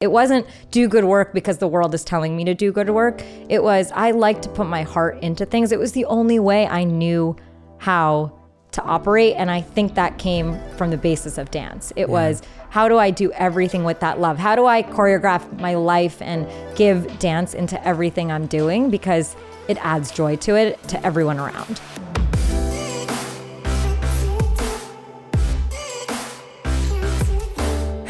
It wasn't do good work because the world is telling me to do good work. It was I like to put my heart into things. It was the only way I knew how to operate. And I think that came from the basis of dance. It yeah. was how do I do everything with that love? How do I choreograph my life and give dance into everything I'm doing? Because it adds joy to it to everyone around.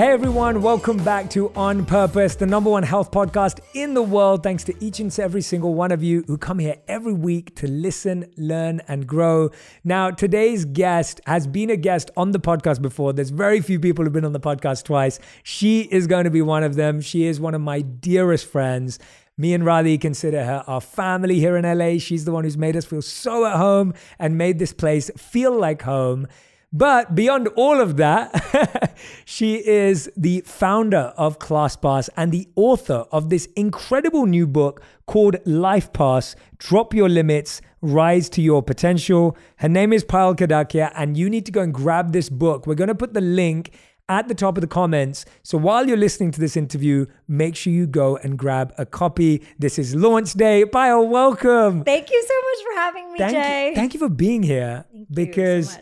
Hey everyone, welcome back to On Purpose, the number one health podcast in the world. Thanks to each and every single one of you who come here every week to listen, learn, and grow. Now, today's guest has been a guest on the podcast before. There's very few people who've been on the podcast twice. She is going to be one of them. She is one of my dearest friends. Me and Radhi consider her our family here in LA. She's the one who's made us feel so at home and made this place feel like home. But beyond all of that, she is the founder of ClassPass and the author of this incredible new book called Life Pass Drop Your Limits, Rise to Your Potential. Her name is Payal Kadakia, and you need to go and grab this book. We're going to put the link at the top of the comments. So while you're listening to this interview, make sure you go and grab a copy. This is launch day. Payal, welcome. Thank you so much for having me, thank Jay. You, thank you for being here. Thank because so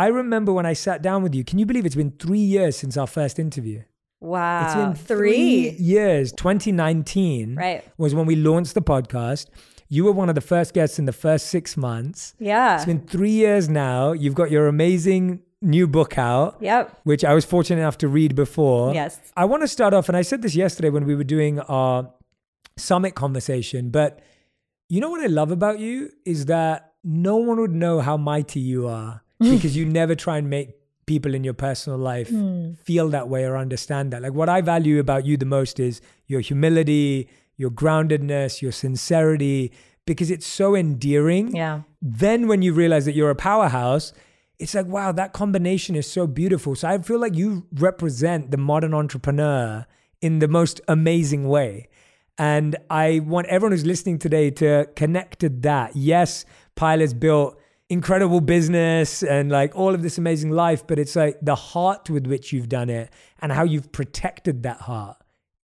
I remember when I sat down with you. Can you believe it's been three years since our first interview? Wow. It's been three, three years. 2019 right. was when we launched the podcast. You were one of the first guests in the first six months. Yeah. It's been three years now. You've got your amazing new book out. Yep. Which I was fortunate enough to read before. Yes. I want to start off, and I said this yesterday when we were doing our summit conversation, but you know what I love about you is that no one would know how mighty you are because you never try and make people in your personal life mm. feel that way or understand that. Like what I value about you the most is your humility, your groundedness, your sincerity, because it's so endearing. Yeah. Then when you realize that you're a powerhouse, it's like, wow, that combination is so beautiful. So I feel like you represent the modern entrepreneur in the most amazing way. And I want everyone who's listening today to connect to that. Yes, Payal's built incredible business and like all of this amazing life, but it's like the heart with which you've done it and how you've protected that heart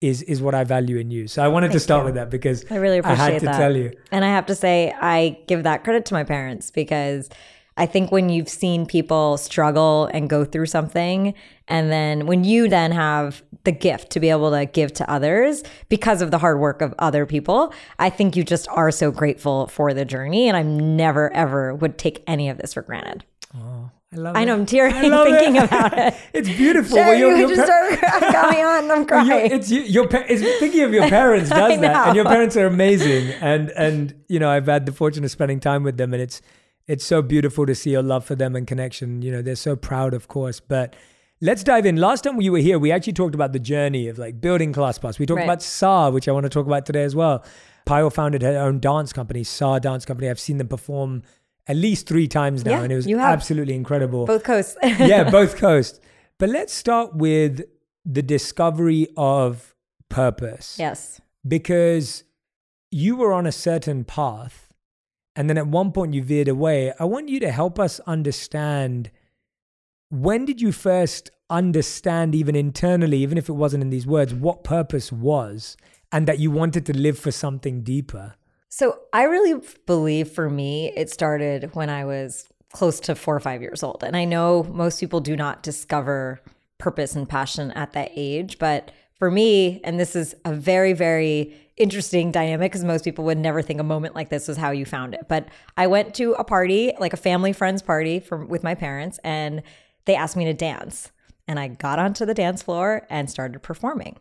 is is what I value in you. So I wanted Thank to start you. with that because I really appreciate I had to that. tell you. And I have to say I give that credit to my parents because I think when you've seen people struggle and go through something, and then when you then have the gift to be able to give to others because of the hard work of other people, I think you just are so grateful for the journey. And I'm never, ever would take any of this for granted. Oh. I love I it. know I'm tearing thinking it. about it. it's beautiful. Sure, well, you your just pa- got me on. I'm crying. Well, it's you, your pa- it's thinking of your parents does that, and your parents are amazing. And and you know I've had the fortune of spending time with them, and it's it's so beautiful to see your love for them and connection. You know, they're so proud, of course. But let's dive in. Last time we were here, we actually talked about the journey of like building ClassPass. We talked right. about Sa, which I want to talk about today as well. Payal founded her own dance company, Sa Dance Company. I've seen them perform at least three times now, yeah, and it was absolutely incredible. Both coasts. yeah, both coasts. But let's start with the discovery of purpose. Yes. Because you were on a certain path and then at one point you veered away. I want you to help us understand when did you first understand, even internally, even if it wasn't in these words, what purpose was and that you wanted to live for something deeper? So I really believe for me, it started when I was close to four or five years old. And I know most people do not discover purpose and passion at that age. But for me, and this is a very, very interesting dynamic because most people would never think a moment like this was how you found it. But I went to a party, like a family friends party from with my parents, and they asked me to dance. And I got onto the dance floor and started performing.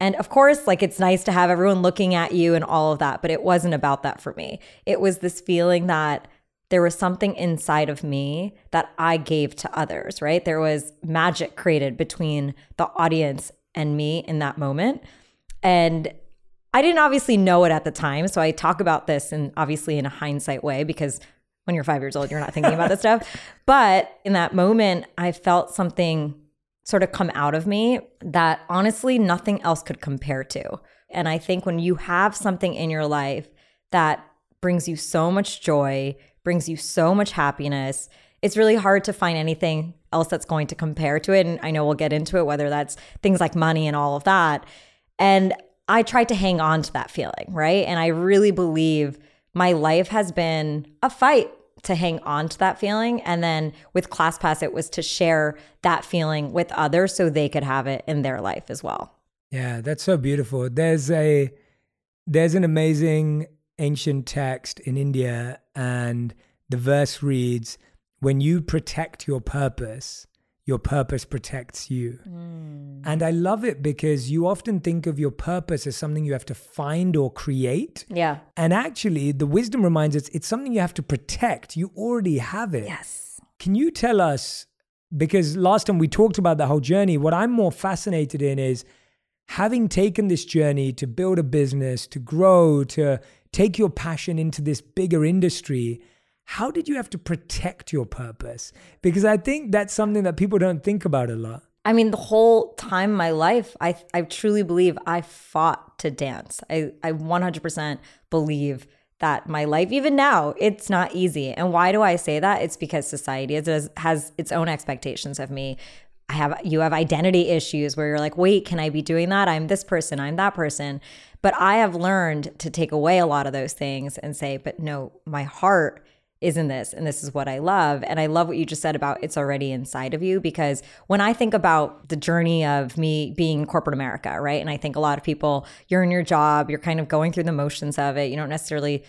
And of course, like it's nice to have everyone looking at you and all of that, but it wasn't about that for me. It was this feeling that there was something inside of me that I gave to others, right? There was magic created between the audience and me in that moment. And I didn't obviously know it at the time. So I talk about this and obviously in a hindsight way because when you're five years old, you're not thinking about this stuff. But in that moment, I felt something sort of come out of me that honestly nothing else could compare to. And I think when you have something in your life that brings you so much joy, brings you so much happiness, it's really hard to find anything else that's going to compare to it. And I know we'll get into it, whether that's things like money and all of that. And I tried to hang on to that feeling, right? And I really believe my life has been a fight to hang on to that feeling. And then with ClassPass, it was to share that feeling with others so they could have it in their life as well. Yeah, that's so beautiful. There's a there's an amazing ancient text in India and the verse reads, When you protect your purpose, your purpose protects you. Mm. And I love it because you often think of your purpose as something you have to find or create. Yeah. And actually, the wisdom reminds us it's something you have to protect. You already have it. Yes. Can you tell us? Because last time we talked about the whole journey, what I'm more fascinated in is having taken this journey to build a business, to grow, to take your passion into this bigger industry how did you have to protect your purpose? Because I think that's something that people don't think about a lot. I mean, the whole time my life, I I truly believe I fought to dance. I, I 100% believe that my life, even now, it's not easy. And why do I say that? It's because society has, has its own expectations of me. I have you have identity issues where you're like, wait, can I be doing that? I'm this person, I'm that person. But I have learned to take away a lot of those things and say, but no, my heart is in this and this is what I love. And I love what you just said about it's already inside of you because when I think about the journey of me being corporate America, right? And I think a lot of people, you're in your job, you're kind of going through the motions of it. You don't necessarily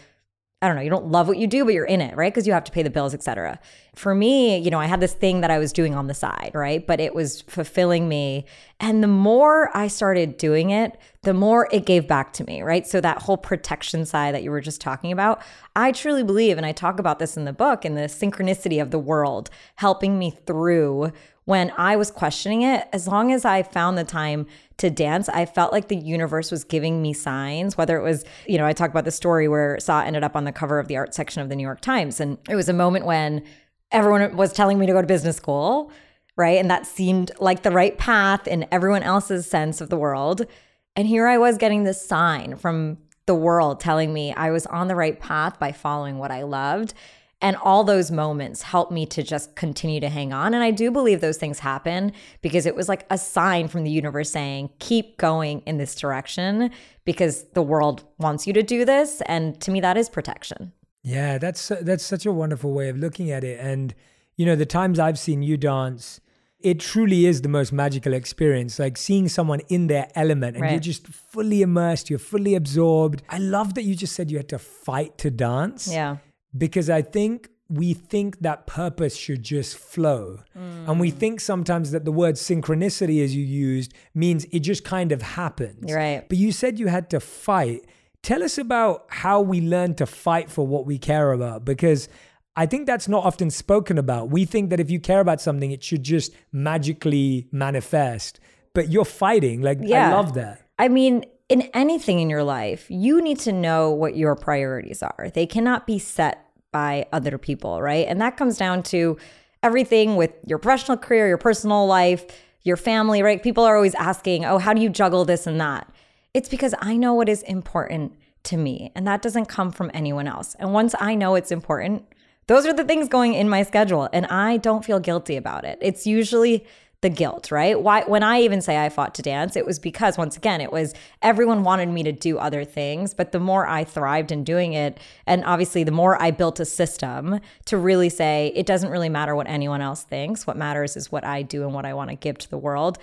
I don't know, you don't love what you do, but you're in it, right? Because you have to pay the bills, etc. For me, you know, I had this thing that I was doing on the side, right? But it was fulfilling me. And the more I started doing it, the more it gave back to me, right? So that whole protection side that you were just talking about, I truly believe, and I talk about this in the book, in the synchronicity of the world helping me through when I was questioning it, as long as I found the time to dance, I felt like the universe was giving me signs, whether it was, you know, I talk about the story where Sa ended up on the cover of the art section of the New York Times. And it was a moment when everyone was telling me to go to business school, right? And that seemed like the right path in everyone else's sense of the world. And here I was getting this sign from the world telling me I was on the right path by following what I loved. And all those moments helped me to just continue to hang on. And I do believe those things happen because it was like a sign from the universe saying, keep going in this direction because the world wants you to do this. And to me, that is protection. Yeah, that's that's such a wonderful way of looking at it. And you know, the times I've seen you dance, it truly is the most magical experience. Like seeing someone in their element and right. you're just fully immersed, you're fully absorbed. I love that you just said you had to fight to dance. Yeah because I think we think that purpose should just flow. Mm. And we think sometimes that the word synchronicity, as you used, means it just kind of happens. Right. But you said you had to fight. Tell us about how we learn to fight for what we care about because I think that's not often spoken about. We think that if you care about something, it should just magically manifest. But you're fighting. Like, yeah. I love that. I mean, in anything in your life, you need to know what your priorities are. They cannot be set by other people, right? And that comes down to everything with your professional career, your personal life, your family, right? People are always asking, oh, how do you juggle this and that? It's because I know what is important to me, and that doesn't come from anyone else. And once I know it's important, those are the things going in my schedule, and I don't feel guilty about it. It's usually the guilt, right? Why when I even say I fought to dance, it was because once again, it was everyone wanted me to do other things, but the more I thrived in doing it, and obviously the more I built a system to really say it doesn't really matter what anyone else thinks, what matters is what I do and what I want to give to the world.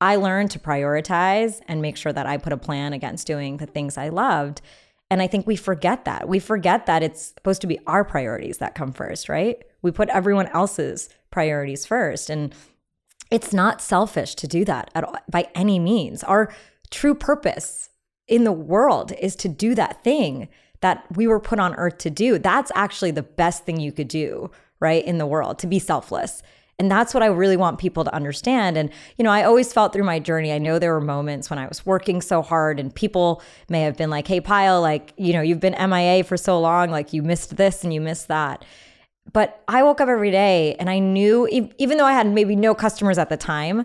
I learned to prioritize and make sure that I put a plan against doing the things I loved. And I think we forget that. We forget that it's supposed to be our priorities that come first, right? We put everyone else's priorities first. And it's not selfish to do that at all, by any means. Our true purpose in the world is to do that thing that we were put on earth to do. That's actually the best thing you could do, right, in the world, to be selfless. And that's what I really want people to understand. And, you know, I always felt through my journey, I know there were moments when I was working so hard and people may have been like, hey, Payal, like, you know, you've been MIA for so long, like you missed this and you missed that. But I woke up every day and I knew, even though I had maybe no customers at the time,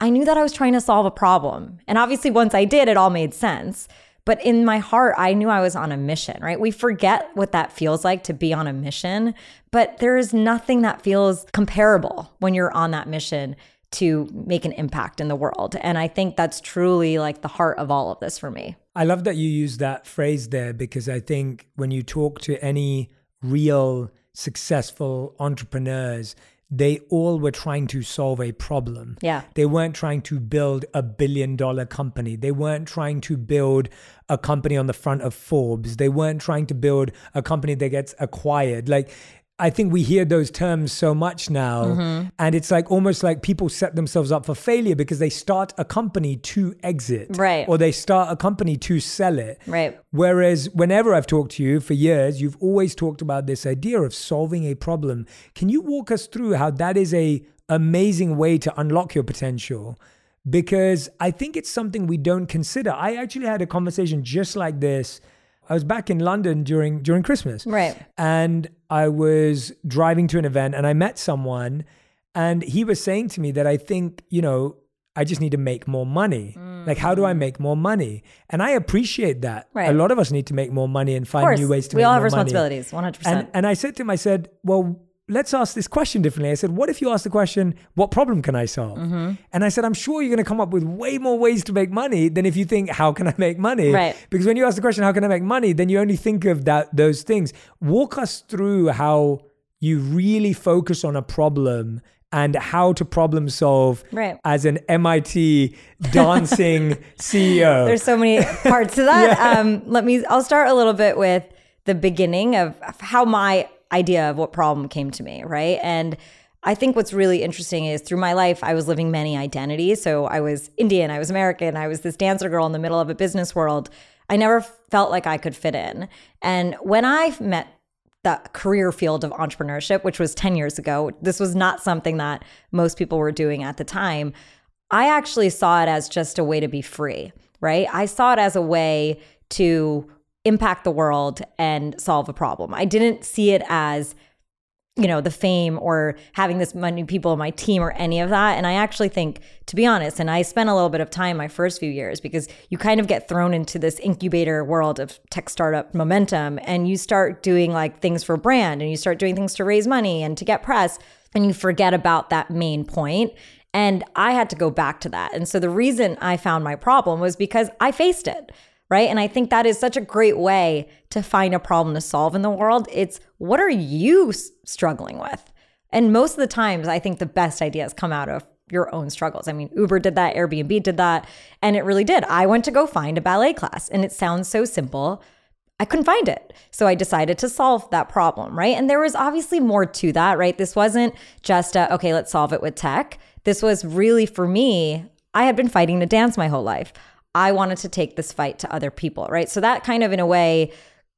I knew that I was trying to solve a problem. And obviously, once I did, it all made sense. But in my heart, I knew I was on a mission, right? We forget what that feels like to be on a mission, but there is nothing that feels comparable when you're on that mission to make an impact in the world. And I think that's truly like the heart of all of this for me. I love that you use that phrase there because I think when you talk to any real successful entrepreneurs, they all were trying to solve a problem. Yeah. They weren't trying to build a billion dollar company. They weren't trying to build a company on the front of Forbes. They weren't trying to build a company that gets acquired. Like I think we hear those terms so much now. Mm-hmm. And it's like almost like people set themselves up for failure because they start a company to exit. Right. Or they start a company to sell it. Right. Whereas whenever I've talked to you for years, you've always talked about this idea of solving a problem. Can you walk us through how that is a amazing way to unlock your potential? Because I think it's something we don't consider. I actually had a conversation just like this I was back in London during during Christmas. Right. And I was driving to an event and I met someone and he was saying to me that I think, you know, I just need to make more money. Mm. Like, how do I make more money? And I appreciate that. Right. A lot of us need to make more money and find new ways to make more money. we all have responsibilities, 100%. And, and I said to him, I said, well, let's ask this question differently. I said, what if you ask the question, what problem can I solve? Mm-hmm. And I said, I'm sure you're going to come up with way more ways to make money than if you think, how can I make money? Right. Because when you ask the question, how can I make money? Then you only think of that those things. Walk us through how you really focus on a problem and how to problem solve right. as an MIT dancing CEO. There's so many parts to that. yeah. um, let me, I'll start a little bit with the beginning of how my idea of what problem came to me, right? And I think what's really interesting is through my life, I was living many identities. So I was Indian, I was American, I was this dancer girl in the middle of a business world. I never felt like I could fit in. And when I met the career field of entrepreneurship, which was 10 years ago, this was not something that most people were doing at the time. I actually saw it as just a way to be free, right? I saw it as a way to impact the world and solve a problem. I didn't see it as you know the fame or having this many people on my team or any of that. And i actually think to be honest and i spent a little bit of time my first few years because you kind of get thrown into this incubator world of tech startup momentum and you start doing like things for brand and you start doing things to raise money and to get press and you forget about that main point. And i had to go back to that. And so the reason i found my problem was because i faced it right? And I think that is such a great way to find a problem to solve in the world. It's what are you struggling with? And most of the times, I think the best ideas come out of your own struggles. I mean, Uber did that, Airbnb did that, and it really did. I went to go find a ballet class, and it sounds so simple. I couldn't find it. So I decided to solve that problem, right? And there was obviously more to that, right? This wasn't just a, okay, let's solve it with tech. This was really for me, I had been fighting to dance my whole life. I wanted to take this fight to other people, right? So that kind of in a way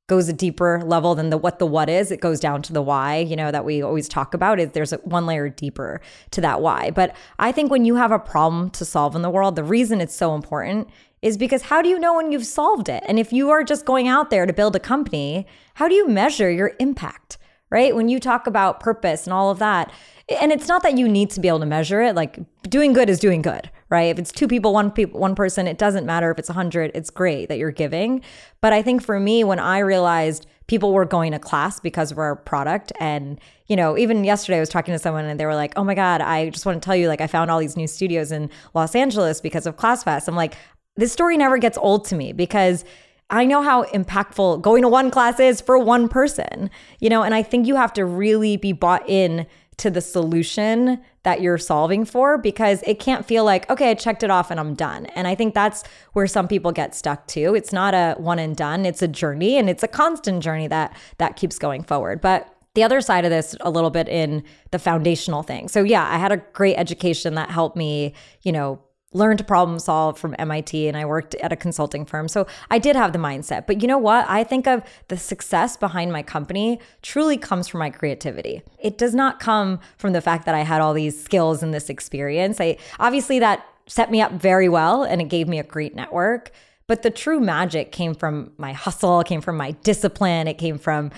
goes a deeper level than the what the what is. It goes down to the why, you know, that we always talk about. Is there's a, one layer deeper to that why. But I think when you have a problem to solve in the world, the reason it's so important is because how do you know when you've solved it? And if you are just going out there to build a company, how do you measure your impact? Right? When you talk about purpose and all of that, and it's not that you need to be able to measure it like doing good is doing good right? If it's two people one people one person it doesn't matter. If it's 100 it's great that you're giving. But i think for me when i realized people were going to class because of our product and you know even yesterday i was talking to someone and they were like oh my god i just want to tell you like i found all these new studios in los angeles because of ClassPass i'm like this story never gets old to me because I know how impactful going to one class is for one person, you know, and I think you have to really be bought in to the solution that you're solving for because it can't feel like, okay, I checked it off and I'm done. And I think that's where some people get stuck too. It's not a one and done, it's a journey and it's a constant journey that that keeps going forward. But the other side of this a little bit in the foundational thing. So yeah, I had a great education that helped me, you know, learned to problem solve from MIT and I worked at a consulting firm. So I did have the mindset. But you know what? I think of the success behind my company truly comes from my creativity. It does not come from the fact that I had all these skills and this experience. I obviously that set me up very well and it gave me a great network. But the true magic came from my hustle, came from my discipline, it came from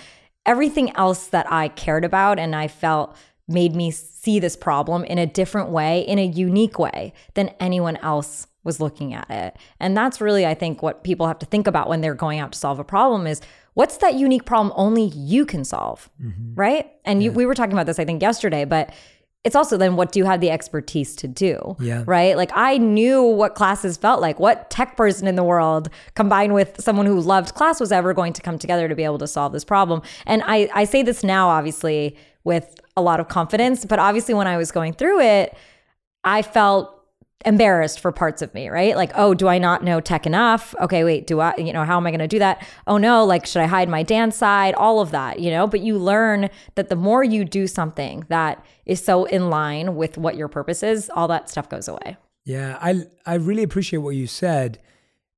everything else that I cared about and I felt made me see this problem in a different way, in a unique way than anyone else was looking at it. And that's really, I think, what people have to think about when they're going out to solve a problem is what's that unique problem only you can solve, mm-hmm. right? And yeah. you, we were talking about this, I think, yesterday, but it's also then what do you have the expertise to do? Yeah. Right. Like I knew what classes felt like, what tech person in the world combined with someone who loved class was ever going to come together to be able to solve this problem. And I, I say this now, obviously, with a lot of confidence, but obviously when I was going through it, I felt embarrassed for parts of me, right? Like, oh, do I not know tech enough? Okay, wait, do I, you know, how am I going to do that? Oh no, like, should I hide my dance side? All of that, you know? But you learn that the more you do something that is so in line with what your purpose is, all that stuff goes away. Yeah, I I really appreciate what you said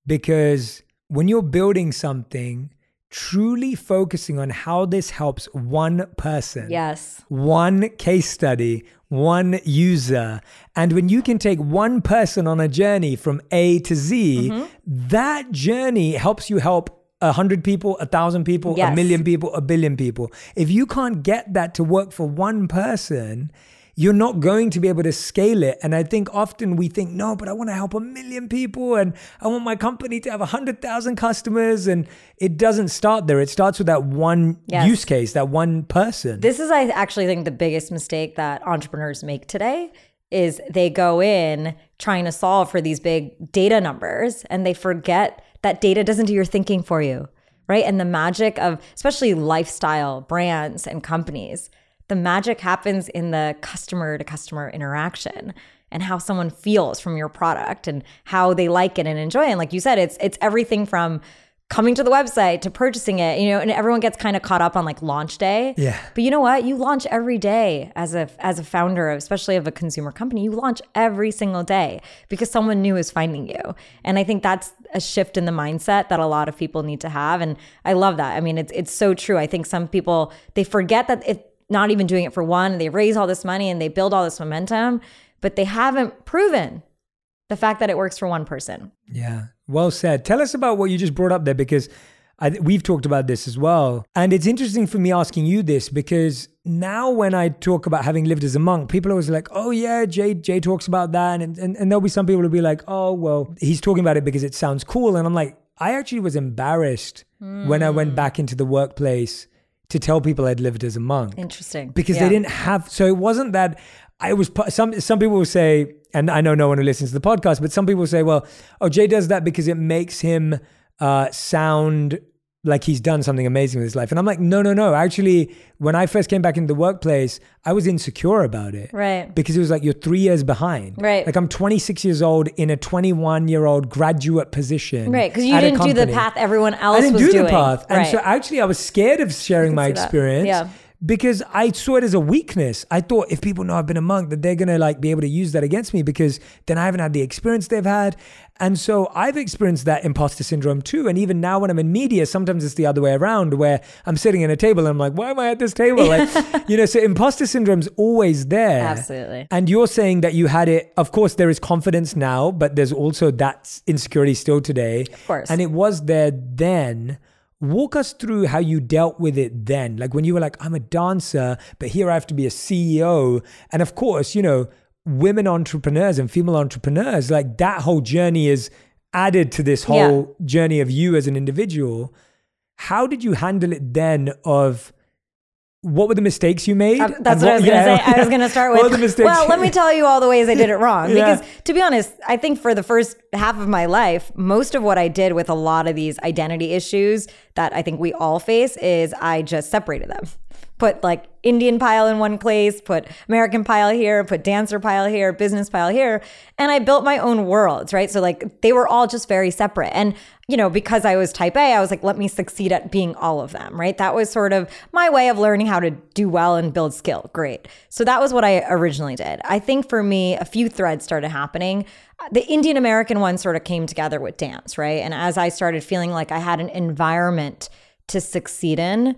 because when you're building something, truly focusing on how this helps one person. Yes. One case study, one user. And when you can take one person on a journey from A to Z, Mm-hmm. that journey helps you help a hundred people, a thousand people, a million people, a billion people. If you can't get that to work for one person, you're not going to be able to scale it. And I think often we think, no, but I want to help a million people and I want my company to have a hundred thousand customers. And it doesn't start there. It starts with that one Yes. use case, that one person. This is, I actually think, the biggest mistake that entrepreneurs make today is they go in trying to solve for these big data numbers and they forget that data doesn't do your thinking for you, right? And the magic of especially lifestyle brands and companies, the magic happens in the customer to customer interaction and how someone feels from your product and how they like it and enjoy it. And like you said, it's it's everything from coming to the website to purchasing it, you know, and everyone gets kind of caught up on like launch day. Yeah. But you know what? You launch every day as a as a founder, of, especially of a consumer company. You launch every single day because someone new is finding you. And I think that's a shift in the mindset that a lot of people need to have. And I love that. I mean, it's it's so true. I think some people they forget that if not even doing it for one, they raise all this money and they build all this momentum, but they haven't proven the fact that it works for one person. Yeah, well said. Tell us about what you just brought up there because I, we've talked about this as well. And it's interesting for me asking you this because now when I talk about having lived as a monk, people are always like, oh, yeah, Jay, Jay talks about that. And, and, and there'll be some people who'll be like, oh, well, he's talking about it because it sounds cool. And I'm like, I actually was embarrassed hmm. when I went back into the workplace to tell people I'd lived as a monk Interesting. because Yeah. they didn't have so it wasn't that I was some some people will say and I know no one who listens to the podcast but some people say well oh Jay does that because it makes him uh, sound like he's done something amazing with his life and I'm like no no no actually when I first came back into the workplace I was insecure about it Right. because it was like you're 3 years behind Right. like I'm 26 years old in a 21 year old graduate position Right, because you didn't do the path everyone else I didn't do doing. the path. And right. so actually I was scared of sharing my experience. Yeah. Because I saw it as a weakness. I thought if people know I've been a monk, that they're gonna like be able to use that against me because then I haven't had the experience they've had. And so I've experienced that imposter syndrome too. And even now when I'm in media, sometimes it's the other way around where I'm sitting at a table and I'm like, why am I at this table? Like, you know, so imposter syndrome's always there. Absolutely. And you're saying that you had it. Of course, there is confidence now, but there's also that insecurity still today. Of course. And it was there then. Walk us through how you dealt with it then. Like when you were like, I'm a dancer, but here I have to be a CEO. And of course, you know, women entrepreneurs and female entrepreneurs, like that whole journey is added to this whole journey of you as an individual. How did you handle it then of what were the mistakes you made? Uh, That's what, I was going to say. I was going to start what with. the mistakes well, let me tell you all the ways I did it wrong. Yeah. Because to be honest, I think for the first half of my life, most of what I did with a lot of these identity issues that I think we all face is I just separated them. Put like Indian Payal in one place, put American Payal here, put dancer Payal here, business Payal here. And I built my own worlds, right? So like they were all just very separate. And, you know, because I was type A, I was like, let me succeed at being all of them, right? That was sort of my way of learning how to do well and build skill. Great. So that was what I originally did. I think for me, a few threads started happening. The Indian American one sort of came together with dance, right? And as I started feeling like I had an environment to succeed in,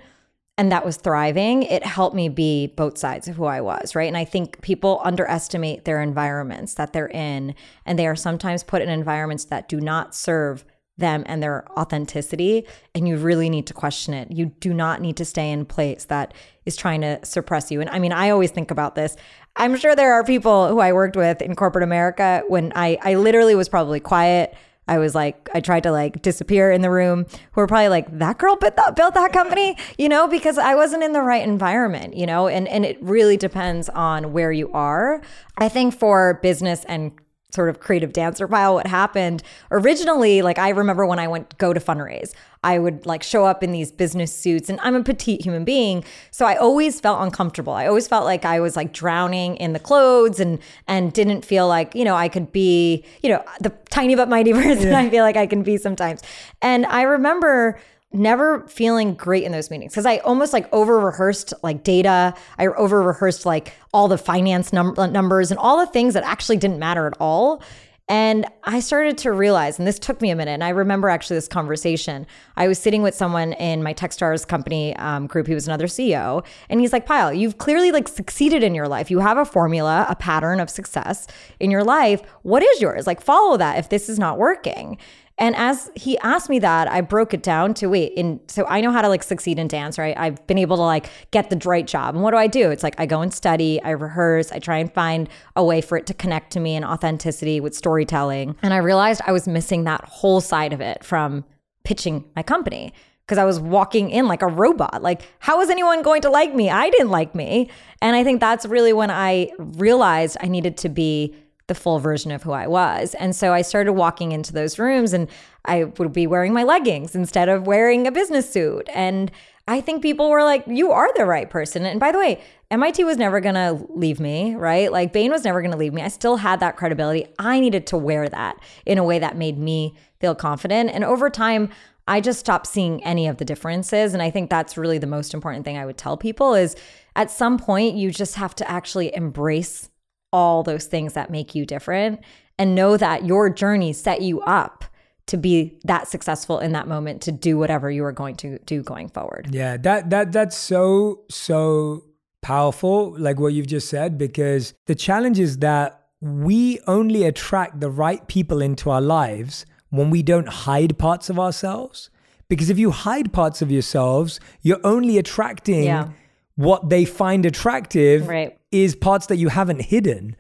and that was thriving, it helped me be both sides of who I was, right? And I think people underestimate their environments that they're in, and they are sometimes put in environments that do not serve them and their authenticity. And you really need to question it. You do not need to stay in place that is trying to suppress you. And I mean, I always think about this. I'm sure there are people who I worked with in corporate America when I, I literally was probably quiet. I was like, I tried to like disappear in the room, who were probably like, that girl built that, built that company, you know, because I wasn't in the right environment, you know, and, and it really depends on where you are. I think for business and sort of creative dancer Payal what happened. Originally like i remember when i went go to fundraise i would like show up in these business suits and i'm a petite human being so i always felt uncomfortable. I always felt like i was like drowning in the clothes and and didn't feel like you know i could be you know the tiny but mighty person yeah. i feel like i can be sometimes. And i remember never feeling great in those meetings because I almost like over rehearsed like data. I over rehearsed like all the finance num- numbers and all the things that actually didn't matter at all. And I started to realize, and this took me a minute. And I remember actually this conversation. I was sitting with someone in my Techstars company um, group. He was another CEO, and he's like, "Payal, you've clearly like succeeded in your life. You have a formula, a pattern of success in your life. What is yours? Like, follow that. If this is not working." And as he asked me that, I broke it down to wait, in so I know how to like succeed in dance, right? I've been able to like get the right job. And what do I do? It's like I go and study, I rehearse, I try and find a way for it to connect to me and authenticity with storytelling. And I realized I was missing that whole side of it from pitching my company because I was walking in like a robot. Like, how is anyone going to like me? I didn't like me. And I think that's really when I realized I needed to be the full version of who I was. And so I started walking into those rooms and I would be wearing my leggings instead of wearing a business suit. And I think people were like, you are the right person. And by the way, MIT was never going to leave me, right? Like Bain was never going to leave me. I still had that credibility. I needed to wear that in a way that made me feel confident. And over time, I just stopped seeing any of the differences. And I think that's really the most important thing I would tell people is at some point, you just have to actually embrace all those things that make you different and know that your journey set you up to be that successful in that moment to do whatever you are going to do going forward. Yeah, that that that's so so powerful like what you've just said because the challenge is that we only attract the right people into our lives when we don't hide parts of ourselves because if you hide parts of yourselves you're only attracting yeah. what they find attractive right is parts that you haven't hidden.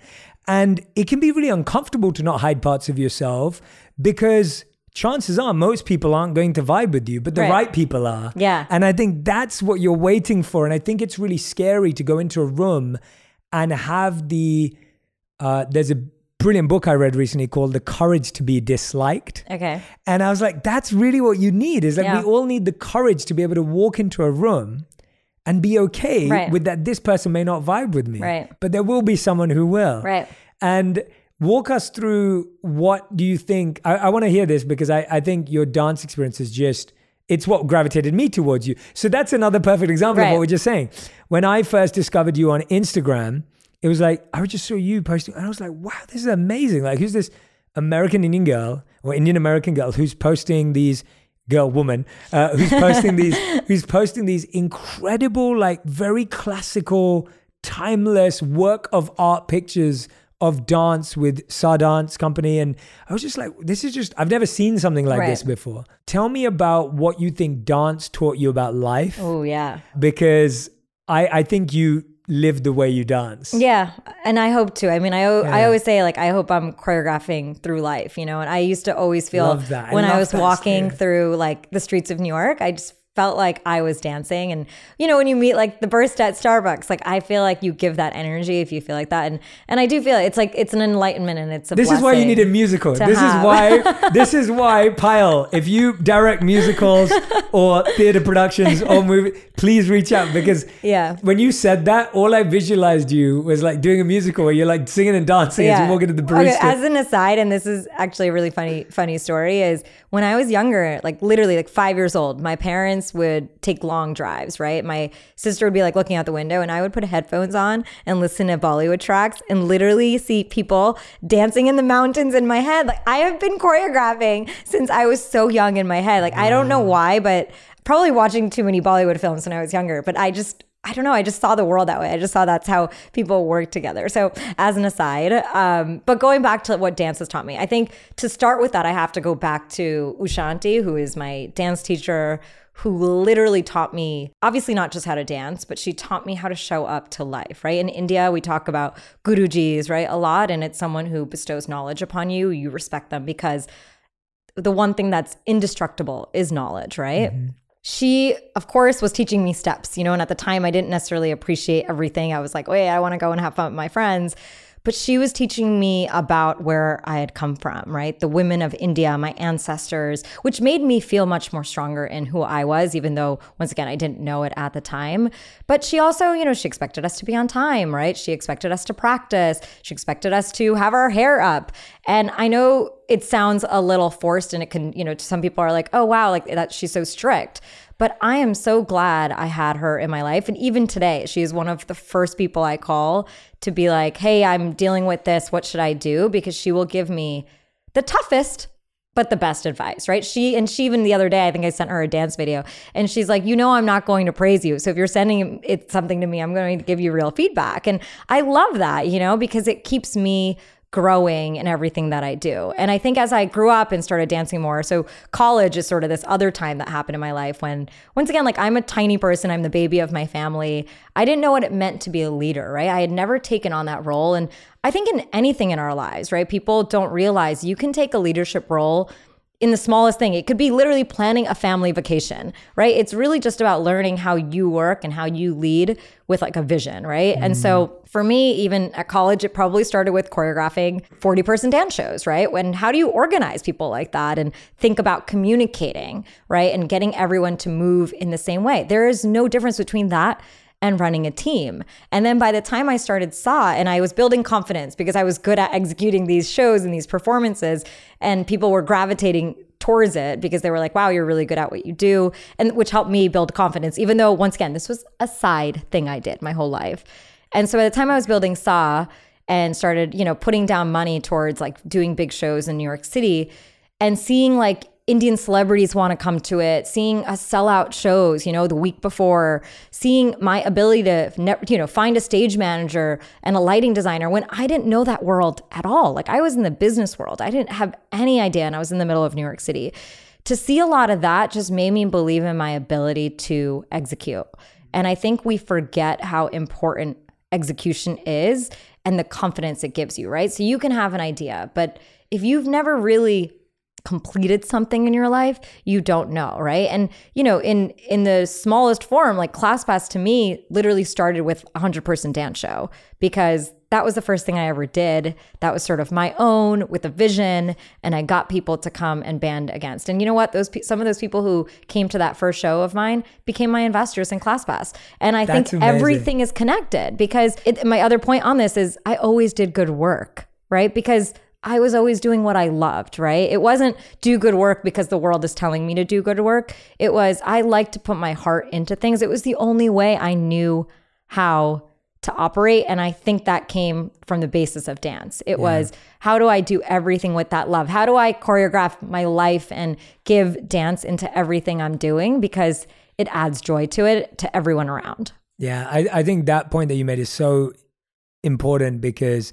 And it can be really uncomfortable to not hide parts of yourself because chances are most people aren't going to vibe with you, but the right. right, people are. Yeah. And I think that's what you're waiting for. And I think it's really scary to go into a room and have the, uh, there's a brilliant book I read recently called The Courage to Be Disliked. Okay. And I was like, that's really what you need is that yeah. we all need the courage to be able to walk into a room and be okay right. with that this person may not vibe with me. Right. But there will be someone who will. Right. And walk us through what do you think I, I want to hear this because I, I think your dance experience is just it's what gravitated me towards you. So that's another perfect example right. of what we're just saying. When I first discovered you on Instagram, it was like I just saw you posting and I was like, wow, this is amazing. Like who's this American Indian girl or Indian American girl who's posting these girl woman uh, who's posting these who's posting these incredible like very classical timeless work of art pictures of dance with Sa Dance Company. And I was just like, this is just, I've never seen something like right. this before. Tell me about what you think dance taught you about life. Oh, yeah. Because I, I think you live the way you dance. Yeah, and I hope to. I mean, I yeah. I always say like I hope I'm choreographing through life, you know. And I used to always feel when I, I was walking through like the streets of New York, I just felt like I was dancing. And you know, when you meet like the burst at Starbucks, like I feel like you give that energy if you feel like that. And and I do feel it. it's like it's an enlightenment and it's a This is why you need a musical. This have. is why this is why Payal, if you direct musicals or theater productions or movie, please reach out because yeah. When you said that, all I visualized you was like doing a musical where you're like singing and dancing yeah. as you walk into the barista. Okay, as an aside, and this is actually a really funny funny story, is when I was younger, like literally like five years old, my parents parents would take long drives, right? My sister would be like looking out the window and I would put headphones on and listen to Bollywood tracks and literally see people dancing in the mountains in my head. Like I have been choreographing since I was so young in my head. Like I don't know why, but probably watching too many Bollywood films when I was younger, but I just I don't know. I just saw the world that way. I just saw that's how people work together. So, as an aside, um, but going back to what dance has taught me, I think to start with that, I have to go back to Ushanti, who is my dance teacher, who literally taught me, obviously not just how to dance, but she taught me how to show up to life, right? In India, we talk about gurujis, right? A lot. And it's someone who bestows knowledge upon you. You respect them because the one thing that's indestructible is knowledge, right? Mm-hmm. She, of course, was teaching me steps, you know, and at the time I didn't necessarily appreciate everything. I was like, wait, I want to go and have fun with my friends but she was teaching me about where I had come from, right? The women of India, my ancestors, which made me feel much more stronger in who I was, even though, once again, I didn't know it at the time. But she also, you know, she expected us to be on time, right? She expected us to practice. She expected us to have our hair up. And I know it sounds a little forced and it can, you know, some people are like, oh, wow, like that she's so strict. But I am so glad I had her in my life. And even today, she is one of the first people I call to be like, hey, I'm dealing with this. What should I do? Because she will give me the toughest, but the best advice, right? She and she even the other day, I think I sent her a dance video, and she's like, you know, I'm not going to praise you. So if you're sending it something to me, I'm going to give you real feedback. And I love that, you know, because it keeps me growing in everything that I do. And I think as I grew up and started dancing more, so college is sort of this other time that happened in my life when, once again, like I'm a tiny person, I'm the baby of my family. I didn't know what it meant to be a leader, right? I had never taken on that role. And I think in anything in our lives, right, people don't realize you can take a leadership role in the smallest thing. It could be literally planning a family vacation, right? It's really just about learning how you work and how you lead with like a vision, right? Mm. And so mm. for me, even at college, it probably started with choreographing 40 person dance shows, right? When how do you organize people like that and think about communicating, right? And getting everyone to move in the same way. There is no difference between that and running a team. And then by the time I started Sa and I was building confidence because I was good at executing these shows and these performances, and people were gravitating towards it because they were like, wow, you're really good at what you do. And which helped me build confidence, even though, once again, this was a side thing I did my whole life. And so by the time I was building Sa and started, you know, putting down money towards like doing big shows in New York City and seeing like Indian celebrities want to come to it, seeing us sell out shows, you know, the week before, seeing my ability to, you know, find a stage manager and a lighting designer when I didn't know that world at all. Like I was in the business world, I didn't have any idea, and I was in the middle of New York City. To see a lot of that just made me believe in my ability to execute. And I think we forget how important execution is and the confidence it gives you, right? So you can have an idea, but if you've never really completed something in your life you don't know right? And you know in in the smallest form like classpass to me literally started with a 100 person dance show because that was the first thing i ever did. That was sort of my own with a vision and i got people to come and band against. And you know what? Those some of those people who came to that first show of mine became my investors in classpass and i That's think amazing. everything is connected because it, my other point on this is i always did good work right? Because I was always doing what I loved, right? It wasn't do good work because the world is telling me to do good work. It was I like to put my heart into things. It was the only way I knew how to operate. And I think that came from the basis of dance. It yeah. was how do I do everything with that love? How do I choreograph my life and give dance into everything I'm doing? Because it adds joy to it to everyone around. Yeah, I, I think that point that you made is so important because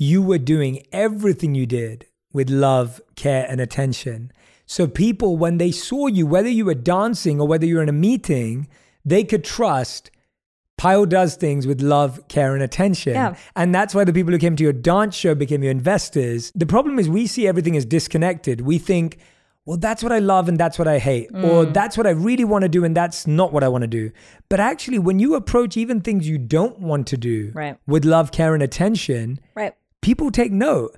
you were doing everything you did with love, care, and attention. So people, when they saw you, whether you were dancing or whether you were in a meeting, they could trust Payal does things with love, care, and attention. Yeah. And that's why the people who came to your dance show became your investors. The problem is we see everything as disconnected. We think, well, that's what I love and that's what I hate. Mm. Or that's what I really want to do and that's not what I want to do. But actually, when you approach even things you don't want to do right. with love, care, and attention, right people take note.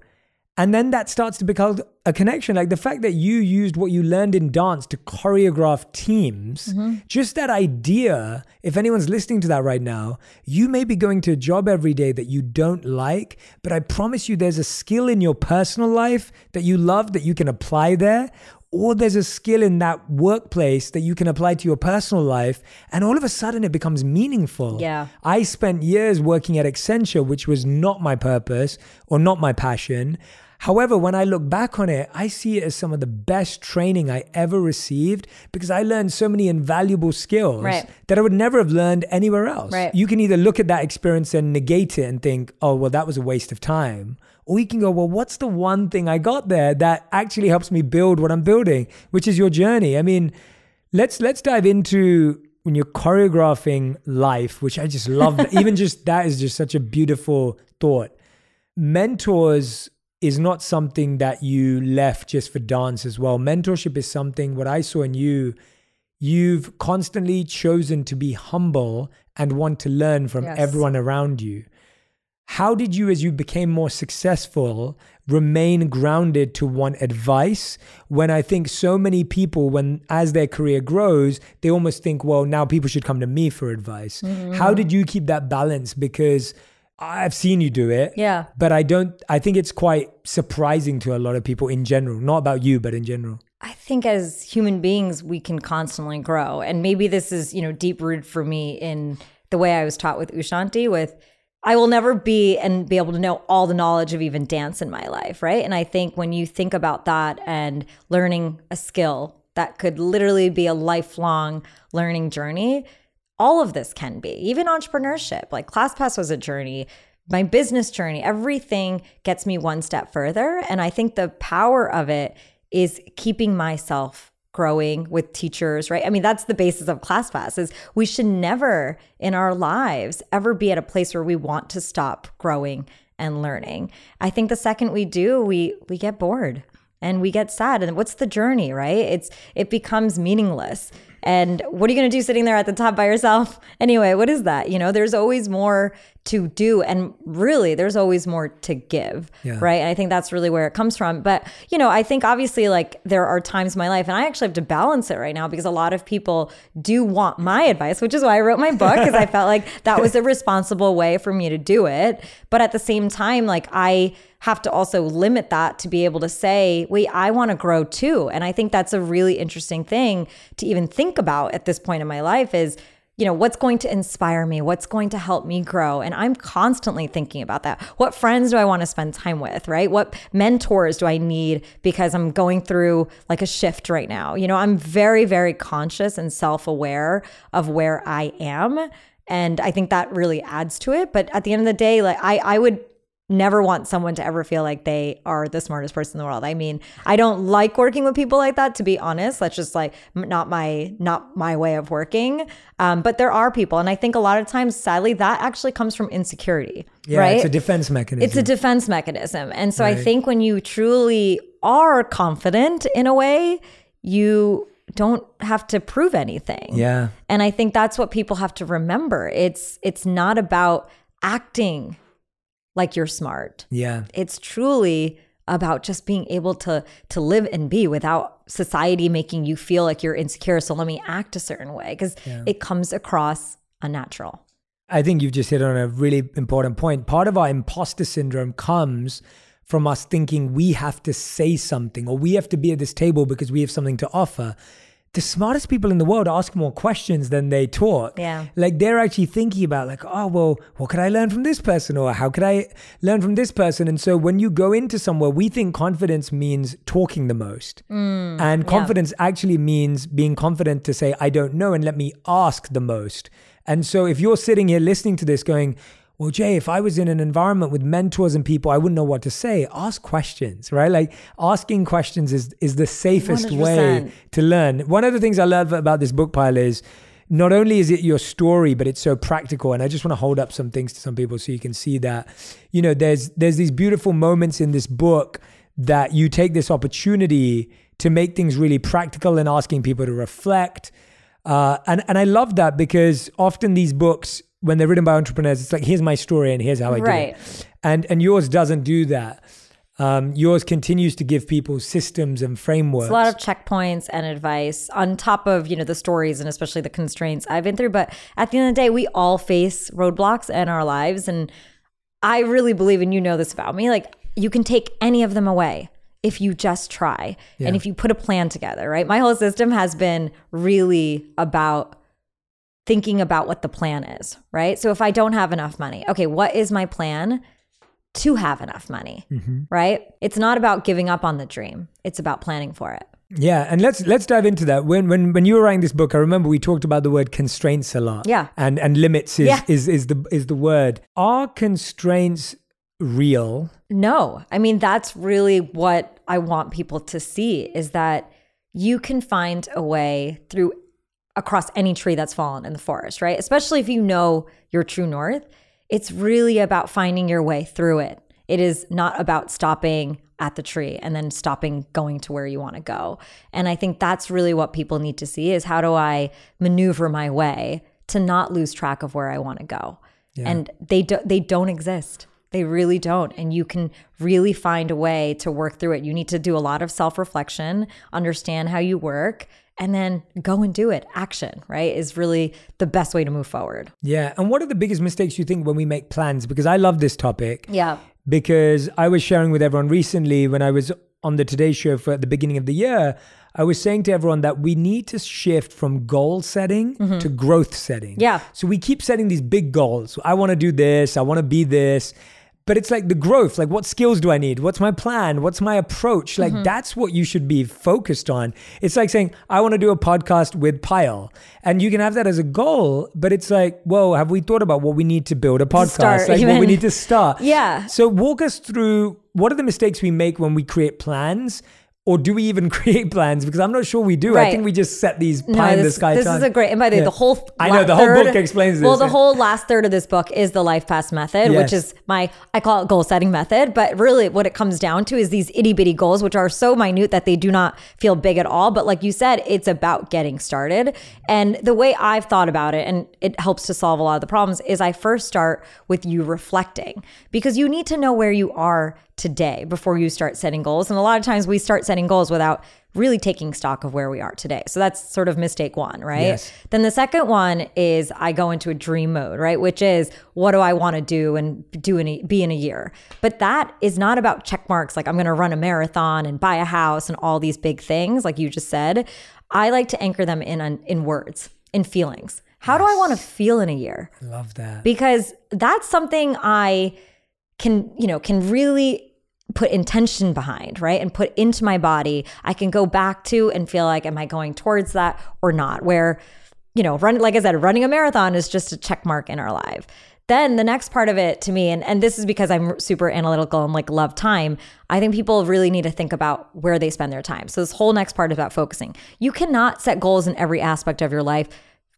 And then that starts to become a connection. Like the fact that you used what you learned in dance to choreograph teams, mm-hmm. just that idea, if anyone's listening to that right now, you may be going to a job every day that you don't like, but I promise you there's a skill in your personal life that you love that you can apply there or there's a skill in that workplace that you can apply to your personal life and all of a sudden it becomes meaningful. Yeah. I spent years working at Accenture which was not my purpose or not my passion. However, when I look back on it, I see it as some of the best training I ever received because I learned so many invaluable skills right. that I would never have learned anywhere else. Right. You can either look at that experience and negate it and think, oh, well, that was a waste of time or you can go, well, what's the one thing I got there that actually helps me build what I'm building, which is your journey. I mean, let's let's dive into when you're choreographing life, which I just love. Even just that is just such a beautiful thought. Mentors is not something that you left just for dance as well. Mentorship is something what I saw in you. You've constantly chosen to be humble and want to learn from Yes. everyone around you. How did you, as you became more successful, remain grounded to want advice when I think so many people, when as their career grows, they almost think, well, now people should come to me for advice. Mm-hmm. How did you keep that balance? Because I've seen you do it. Yeah. But I don't, I think it's quite surprising to a lot of people in general, not about you, but in general. I think as human beings, we can constantly grow. And maybe this is, you know, deep rooted for me in the way I was taught with Ushanti with I will never be and be able to know all the knowledge of even dance in my life, right? And I think when you think about that and learning a skill that could literally be a lifelong learning journey, all of this can be, even entrepreneurship. Like ClassPass was a journey, my business journey, everything gets me one step further. And I think the power of it is keeping myself growing with teachers, right? I mean, that's the basis of ClassPass is we should never in our lives ever be at a place where we want to stop growing and learning. I think the second we do, we we get bored and we get sad and what's the journey, right? It's it becomes meaningless. And what are you going to do sitting there at the top by yourself? Anyway, what is that? You know, there's always more to do and really there's always more to give, Yeah. right? And I think that's really where it comes from. But, you know, I think obviously like there are times in my life and I actually have to balance it right now because a lot of people do want my advice, which is why I wrote my book because I felt like that was a responsible way for me to do it. But at the same time, like I have to also limit that to be able to say, wait, I want to grow too. And I think that's a really interesting thing to even think about at this point in my life is, you know, what's going to inspire me? What's going to help me grow? And I'm constantly thinking about that. What friends do I want to spend time with, right? What mentors do I need because I'm going through like a shift right now? You know, I'm very, very conscious and self aware of where I am. And I think that really adds to it. But at the end of the day, like I, I would never want someone to ever feel like they are the smartest person in the world. I mean, I don't like working with people like that to be honest. That's just like not my not my way of working. Um, but there are people and I think a lot of times sadly that actually comes from insecurity, Yeah, right? it's a defense mechanism. It's a defense mechanism. And so I think when you truly are confident in a way, you don't have to prove anything. yeah. And I think that's what people have to remember. It's it's not about acting like you're smart. Yeah. It's truly about just being able to to live and be without society making you feel like you're insecure. So let me act a certain way because it comes across unnatural. I think you've just hit on a really important point. Part of our imposter syndrome comes from us thinking we have to say something or we have to be at this table because we have something to offer. The smartest people in the world ask more questions than they talk. Yeah. Like they're actually thinking about like, oh, well, what could I learn from this person? Or how could I learn from this person? And so when you go into somewhere, we think confidence means talking the most. Mm. and confidence actually means being confident to say, I don't know, and let me ask the most. And so if you're sitting here listening to this going, well, Jay, if I was in an environment with mentors and people, I wouldn't know what to say. Ask questions, right? Like asking questions is is the safest way 100%. to learn. One of the things I love about this book pile is not only is it your story, but it's so practical. And I just want to hold up some things to some people so you can see that. You know, there's there's these beautiful moments in this book that you take this opportunity to make things really practical and asking people to reflect. Uh, and and I love that because often these books, when they're written by entrepreneurs, it's like here's my story and here's how I do it. And and yours doesn't do that. Um, yours continues to give people systems and frameworks. It's a lot of checkpoints and advice on top of, you know, the stories and especially the constraints I've been through. But at the end of the day, we all face roadblocks in our lives. And I really believe, and you know this about me, like you can take any of them away if you just try and if you put a plan together, right? My whole system has been really about thinking about what the plan is, right? So if I don't have enough money, okay, what is my plan to have enough money, mm-hmm. right? It's not about giving up on the dream, it's about planning for it. Yeah, and let's let's dive into that. When when when you were writing this book, I remember we talked about the word constraints a lot. Yeah. and and limits is Yeah. is is the is the word. Are constraints real? No, I mean, that's really what I want people to see is that you can find a way through across any tree that's fallen in the forest, right? Especially if you know your true north. It's really about finding your way through it It is not about stopping at the tree and then stopping going to where you want to go. And I think that's really what people need to see is how do I maneuver my way to not lose track of where I want to go. Yeah. And they do, they don't exist. They really don't. And you can really find a way to work through it. You need to do a lot of self reflection, understand how you work, and then go and do it. Action, right, is really the best way to move forward. Yeah. And what are the biggest mistakes you think when we make plans? Because I love this topic. Yeah. Because I was sharing with everyone recently when I was on the Today Show for at the beginning of the year. I was saying to everyone that we need to shift from goal setting mm-hmm. to growth setting. Yeah. So we keep setting these big goals. I want to do this, I want to be this but it's like the growth like what skills do i need? What's my plan? What's my approach? Like mm-hmm. that's what you should be focused on. It's like saying i want to do a podcast with Payal and you can have that as a goal but it's like whoa have we thought about what we need to build a podcast? start, like even. what we need to start. Yeah. So walk us through what are the mistakes we make when we create plans or do we even create plans? Because I'm not sure we do. Right. I think we just set these pie no, this, in the sky. This time. is a great. And by the way, yeah. the whole I know the whole book explains this. Well, the whole last third of this book is the life pass method, yes. which is my I call it goal setting method. But really, what it comes down to is these itty bitty goals, which are so minute that they do not feel big at all. But like you said, it's about getting started. And the way I've thought about it, and it helps to solve a lot of the problems, is I first start with you reflecting because you need to know where you are today before you start setting goals. And a lot of times we start setting goals without really taking stock of where we are today. So that's sort of mistake one, right? Yes. Then the second one is I go into a dream mode, right? Which is what do I want to do and do in a, be in a year. But that is not about check marks like I'm going to run a marathon and buy a house and all these big things like you just said. I like to anchor them in in words, in feelings. How yes. do I want to feel in a year? I love that. Because that's something I can, you know, can really put intention behind, right? And put into my body, I can go back to and feel like, am I going towards that or not? Where, you know, run, like I said, running a marathon is just a check mark in our life. Then the next part of it to me, and, and this is because I'm super analytical and like love time, I think people really need to think about where they spend their time. So this whole next part is about focusing. You cannot set goals in every aspect of your life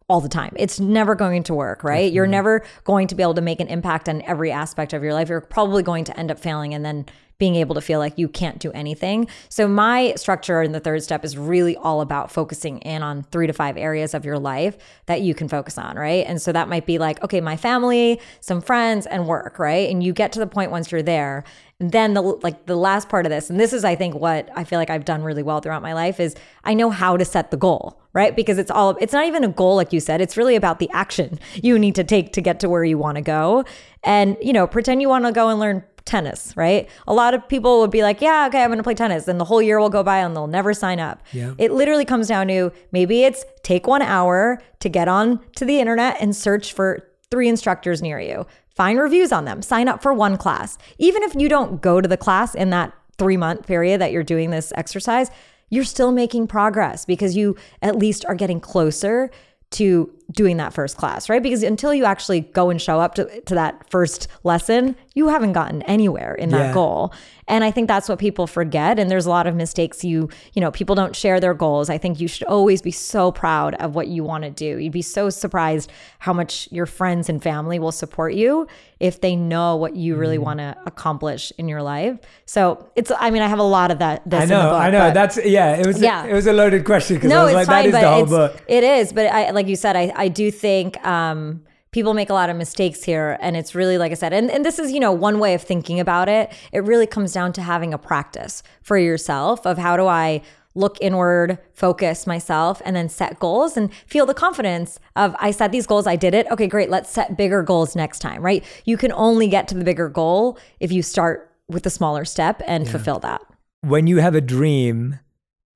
all the time. It's never going to work, right? You're never going to be able to make an impact on every aspect of your life. You're probably going to end up failing and then being able to feel like you can't do anything. So, my structure in the third step is really all about focusing in on three to five areas of your life that you can focus on, right? And so that might be like, okay, my family, some friends, and work, right? And you get to the point once you're there. And then the like the last part of this, and this is I think what I feel like I've done really well throughout my life is I know how to set the goal, right? Because it's all it's not even a goal like you said, it's really about the action you need to take to get to where you want to go. And you know, pretend you want to go and learn tennis, right? A lot of people would be like, yeah, okay, I'm going to play tennis. Then the whole year will go by and they'll never sign up. Yeah. It literally comes down to maybe it's take one hour to get on to the internet and search for three instructors near you. Find reviews on them, sign up for one class. Even if you don't go to the class in that three month period that you're doing this exercise, you're still making progress because you at least are getting closer to doing that first class, right? Because until you actually go and show up to, to that first lesson, you haven't gotten anywhere in that yeah. goal. And I think that's what people forget. And there's a lot of mistakes you, you know, people don't share their goals. I think you should always be so proud of what you want to do. You'd be so surprised how much your friends and family will support you if they know what you really mm. want to accomplish in your life. So it's, I mean, I have a lot of that. I know, book, I know. That's, yeah, it was, yeah. it was a loaded question because no, I was like, fine, that is the whole book. It is. But I, like you said, I, I do think um, people make a lot of mistakes here. And it's really, like I said, and, and this is, you know, one way of thinking about it. It really comes down to having a practice for yourself of how do I look inward, focus myself, and then set goals and feel the confidence of I set these goals, I did it. Okay, great. Let's set bigger goals next time, right? You can only get to the bigger goal if you start with the smaller step and yeah. fulfill that. When you have a dream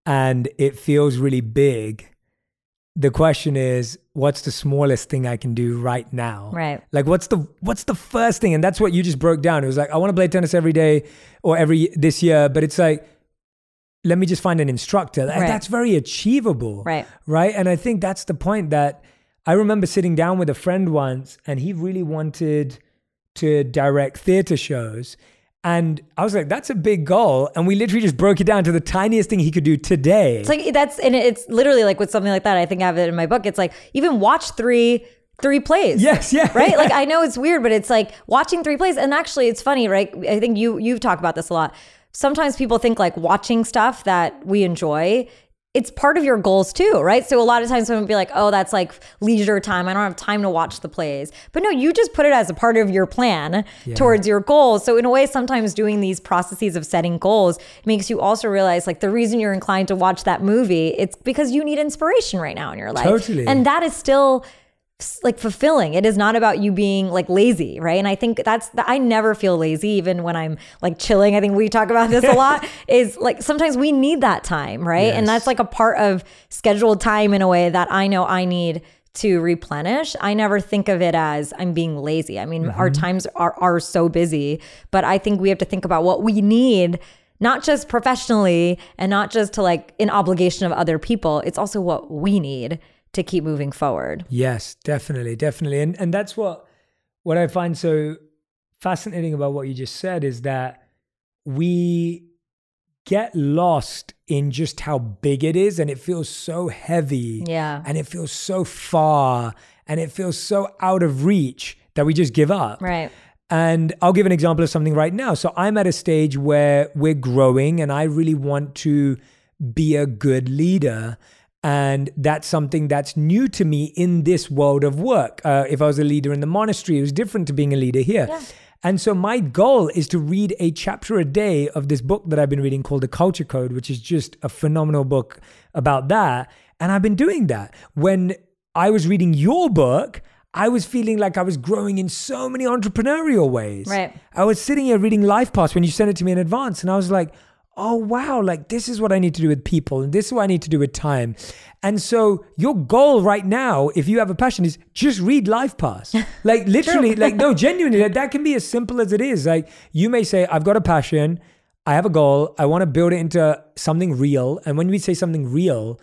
and it feels really big, the question is what's the smallest thing i can do right now? Right. Like what's the what's the first thing? And that's what you just broke down. It was like i want to play tennis every day or every this year but it's like let me just find an instructor. Right. that's very achievable. Right. Right? And i think that's the point that i remember sitting down with a friend once and he really wanted to direct theater shows and I was like, that's a big goal. And we literally just broke it down to the tiniest thing he could do today. It's like, that's, and it's literally like with something like that. I think I have it in my book. It's like, even watch three three plays. Yes, yeah. Right? Like I know it's weird, but it's like watching three plays. And actually it's funny, right? I think you you've talked about this a lot. Sometimes people think like watching stuff that we enjoy it's part of your goals too, right? So a lot of times someone would be like, oh, that's like leisure time. I don't have time to watch the plays. But no, you just put it as a part of your plan yeah. towards your goals. So in a way, sometimes doing these processes of setting goals makes you also realize like the reason you're inclined to watch that movie, it's because you need inspiration right now in your life. Totally. And that is still like fulfilling. It is not about you being like lazy, right? And I think that's the, I never feel lazy even when I'm like chilling. I think we talk about this a lot is like sometimes we need that time, right? Yes. And that's like a part of scheduled time in a way that I know I need to replenish. I never think of it as I'm being lazy. I mean, mm-hmm. our times are are so busy, but I think we have to think about what we need not just professionally and not just to like in obligation of other people. It's also what we need to keep moving forward. Yes, definitely, definitely. And and that's what what I find so fascinating about what you just said is that we get lost in just how big it is and it feels so heavy. Yeah. And it feels so far and it feels so out of reach that we just give up. Right. And I'll give an example of something right now. So I'm at a stage where we're growing and I really want to be a good leader. And that's something that's new to me in this world of work. Uh, if I was a leader in the monastery, it was different to being a leader here. Yeah. And so my goal is to read a chapter a day of this book that I've been reading called The Culture Code, which is just a phenomenal book about that. And I've been doing that. When I was reading your book, I was feeling like I was growing in so many entrepreneurial ways. Right. I was sitting here reading Life Pass when you sent it to me in advance, and I was like, oh wow like this is what i need to do with people and this is what i need to do with time. And so your goal right now if you have a passion is just read life pass like literally like no genuinely like, that can be as simple as it is. Like you may say i've got a passion. I have a goal. I want to build it into something real. And when we say something real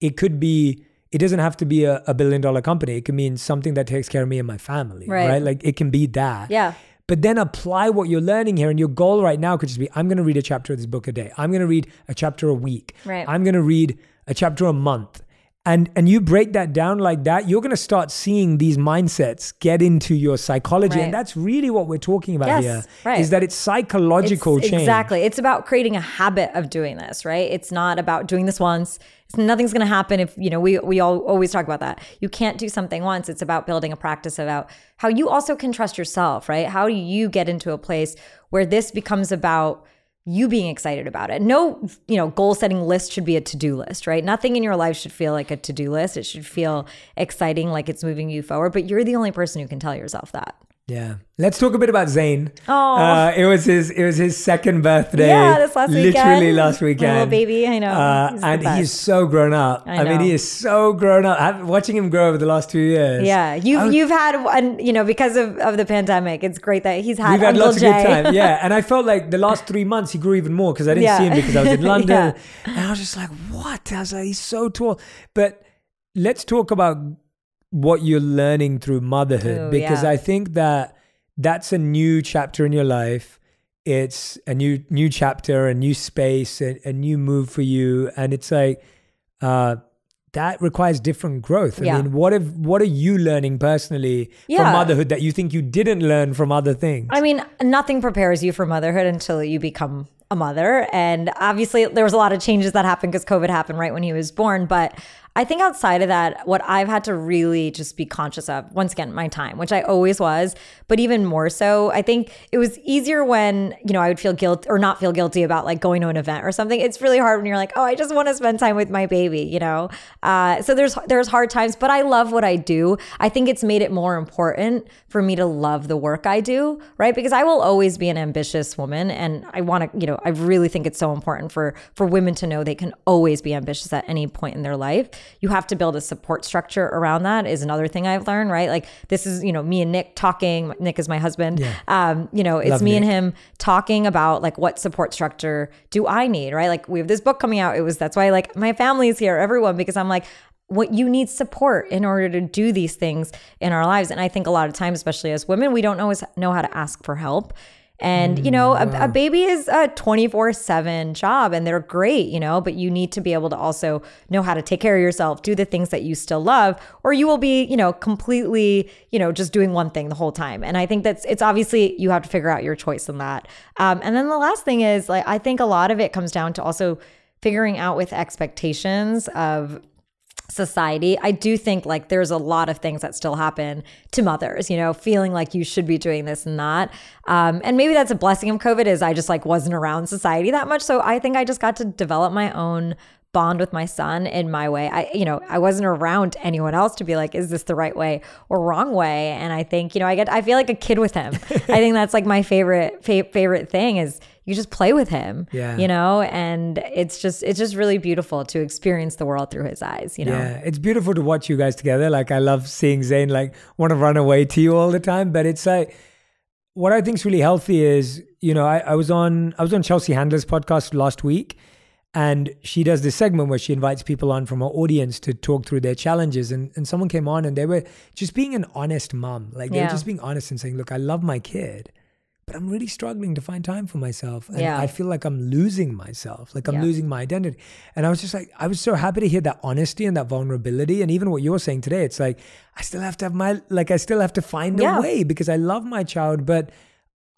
it could be it doesn't have to be a, a billion dollar company. It can mean something that takes care of me and my family right, right? like it can be that. Yeah but then apply what you're learning here. And your goal right now could just be I'm going to read a chapter of this book a day. I'm going to read a chapter a week. Right. I'm going to read a chapter a month. And, and you break that down like that, you're going to start seeing these mindsets get into your psychology. Right. And that's really what we're talking about yes, here right. is that it's psychological it's, change. Exactly. It's about creating a habit of doing this, right? It's not about doing this once nothing's going to happen if you know we we all always talk about that you can't do something once it's about building a practice about how you also can trust yourself right how do you get into a place where this becomes about you being excited about it. No you know goal setting list should be a to-do list right? Nothing in your life should feel like a to-do list. It should feel exciting like it's moving you forward but you're the only person who can tell yourself that yeah. Let's talk a bit about Zayn. Oh, uh, it was his it was his second birthday. Yeah, this last literally weekend. Literally last weekend. Little baby, I know. Uh, he's and he's so grown up. I, I, mean, he is so grown up. I've, watching him grow over the last two years. Yeah, you've was, you've had one. You know, because of, of the pandemic, it's great that he's had. We've had Uncle lots Jay. of good time. Yeah, and I felt like the last three months he grew even more because I didn't yeah. see him because I was in London, yeah. and I was just like, what? I was like, he's so tall. But let's talk about what you're learning through motherhood Ooh, because yeah. I think that that's a new chapter in your life. It's a new new chapter, a new space, a, a new move for you, and it's like uh, that requires different growth. I yeah. mean, what if what are you learning personally yeah. from motherhood that you think you didn't learn from other things? I mean, nothing prepares you for motherhood until you become a mother. And obviously, there was a lot of changes that happened because COVID happened right when he was born. But I think outside of that, what I've had to really just be conscious of, once again, my time, which I always was, but even more so, I think it was easier when, you know, I would feel guilt or not feel guilty about like going to an event or something. It's really hard when you're like, oh, I just want to spend time with my baby, you know? Uh, so there's, there's hard times, but I love what I do. I think it's made it more important for me to love the work I do, right? Because I will always be an ambitious woman and I want to, you know, I really think it's so important for, for women to know they can always be ambitious at any point in their life you have to build a support structure around that is another thing I've learned, right? Like this is, you know, me and Nick talking. Nick is my husband. Yeah. Um, you know, it's Love me Nick. and him talking about like what support structure do I need, right? Like we have this book coming out. It was that's why like my family's here, everyone, because I'm like, what you need support in order to do these things in our lives. And I think a lot of times, especially as women, we don't always know how to ask for help. And, you know, a, a baby is a 24 7 job and they're great, you know, but you need to be able to also know how to take care of yourself, do the things that you still love, or you will be, you know, completely, you know, just doing one thing the whole time. And I think that's, it's obviously you have to figure out your choice in that. Um, and then the last thing is like, I think a lot of it comes down to also figuring out with expectations of society. I do think like there's a lot of things that still happen to mothers, you know, feeling like you should be doing this and that. Um, and maybe that's a blessing of COVID is I just like wasn't around society that much. So I think I just got to develop my own bond with my son in my way. I, you know, I wasn't around anyone else to be like, is this the right way or wrong way? And I think, you know, I get, I feel like a kid with him. I think that's like my favorite, fa- favorite thing is you just play with him, Yeah. you know, and it's just, it's just really beautiful to experience the world through his eyes, you know? Yeah, it's beautiful to watch you guys together. Like I love seeing Zayn like want to run away to you all the time, but it's like what I think is really healthy is you know I, I was on I was on Chelsea Handler's podcast last week, and she does this segment where she invites people on from her audience to talk through their challenges, and and someone came on and they were just being an honest mom, like they were just being honest and saying, look, I love my kid. But I'm really struggling to find time for myself. And Yeah. I feel like I'm losing myself, like I'm Yeah. losing my identity. And I was just like, I was so happy to hear that honesty and that vulnerability. And even what you're saying today, it's like, I still have to have my, like, I still have to find Yeah. a way because I love my child, but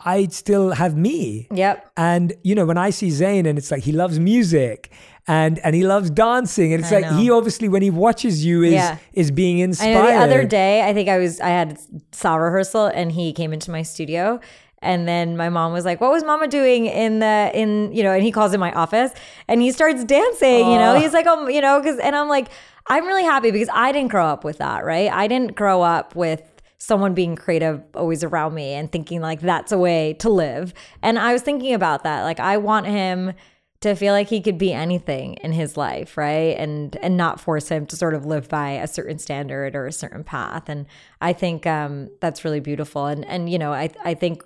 I still have me. Yep. And, you know, when I see Zayn and it's like he loves music and and he loves dancing, and it's I like know. he obviously, when he watches you, is Yeah. is being inspired. the other day, I think I was, I had saw rehearsal and he came into my studio. And then my mom was like, "What was Mama doing in the in you know?" And he calls in my office, and he starts dancing. You know, he's like, "Oh, you know," because and I'm like, I'm really happy because I didn't grow up with that, right? I didn't grow up with someone being creative always around me and thinking like that's a way to live. And I was thinking about that, like I want him to feel like he could be anything in his life right and and not force him to sort of live by a certain standard or a certain path and i think um that's really beautiful and and you know i i think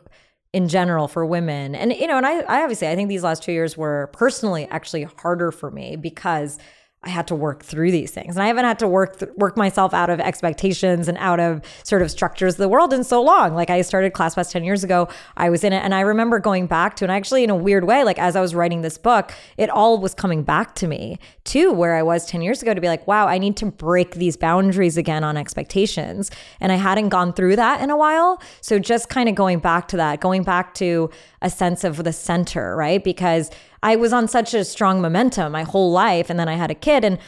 in general for women. And you know and i, I obviously i think these last two years were personally actually harder for me because I had to work through these things, and I haven't had to work th- work myself out of expectations and out of sort of structures of the world in so long. Like I started Class ClassPass ten years ago, I was in it, and I remember going back to, and actually in a weird way, like as I was writing this book, it all was coming back to me too, where I was ten years ago, to be like, wow, I need to break these boundaries again on expectations, and I hadn't gone through that in a while. So just kind of going back to that, going back to a sense of the center, right? Because I was on such a strong momentum my whole life. And then I had a kid and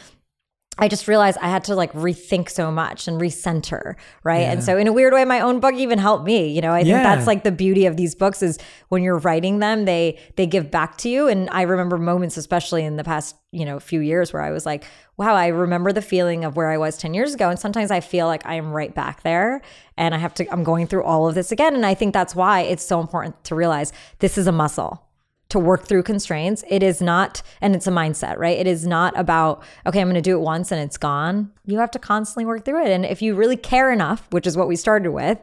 I just realized I had to like rethink so much and recenter, right? And so in a weird way, my own book even helped me. You know, I think that's like the beauty of these books is when you're writing them, they they give back to you. And I remember moments, especially in the past, you know, few years where I was like, wow, I remember the feeling of where I was 10 years ago. And sometimes I feel like I am right back there and I have to, I'm going through all of this again. And I think that's why it's so important to realize this is a muscle to work through constraints. It is not, and it's a mindset, right? It is not about, okay, I'm going to do it once and it's gone. You have to constantly work through it. And if you really care enough, which is what we started with,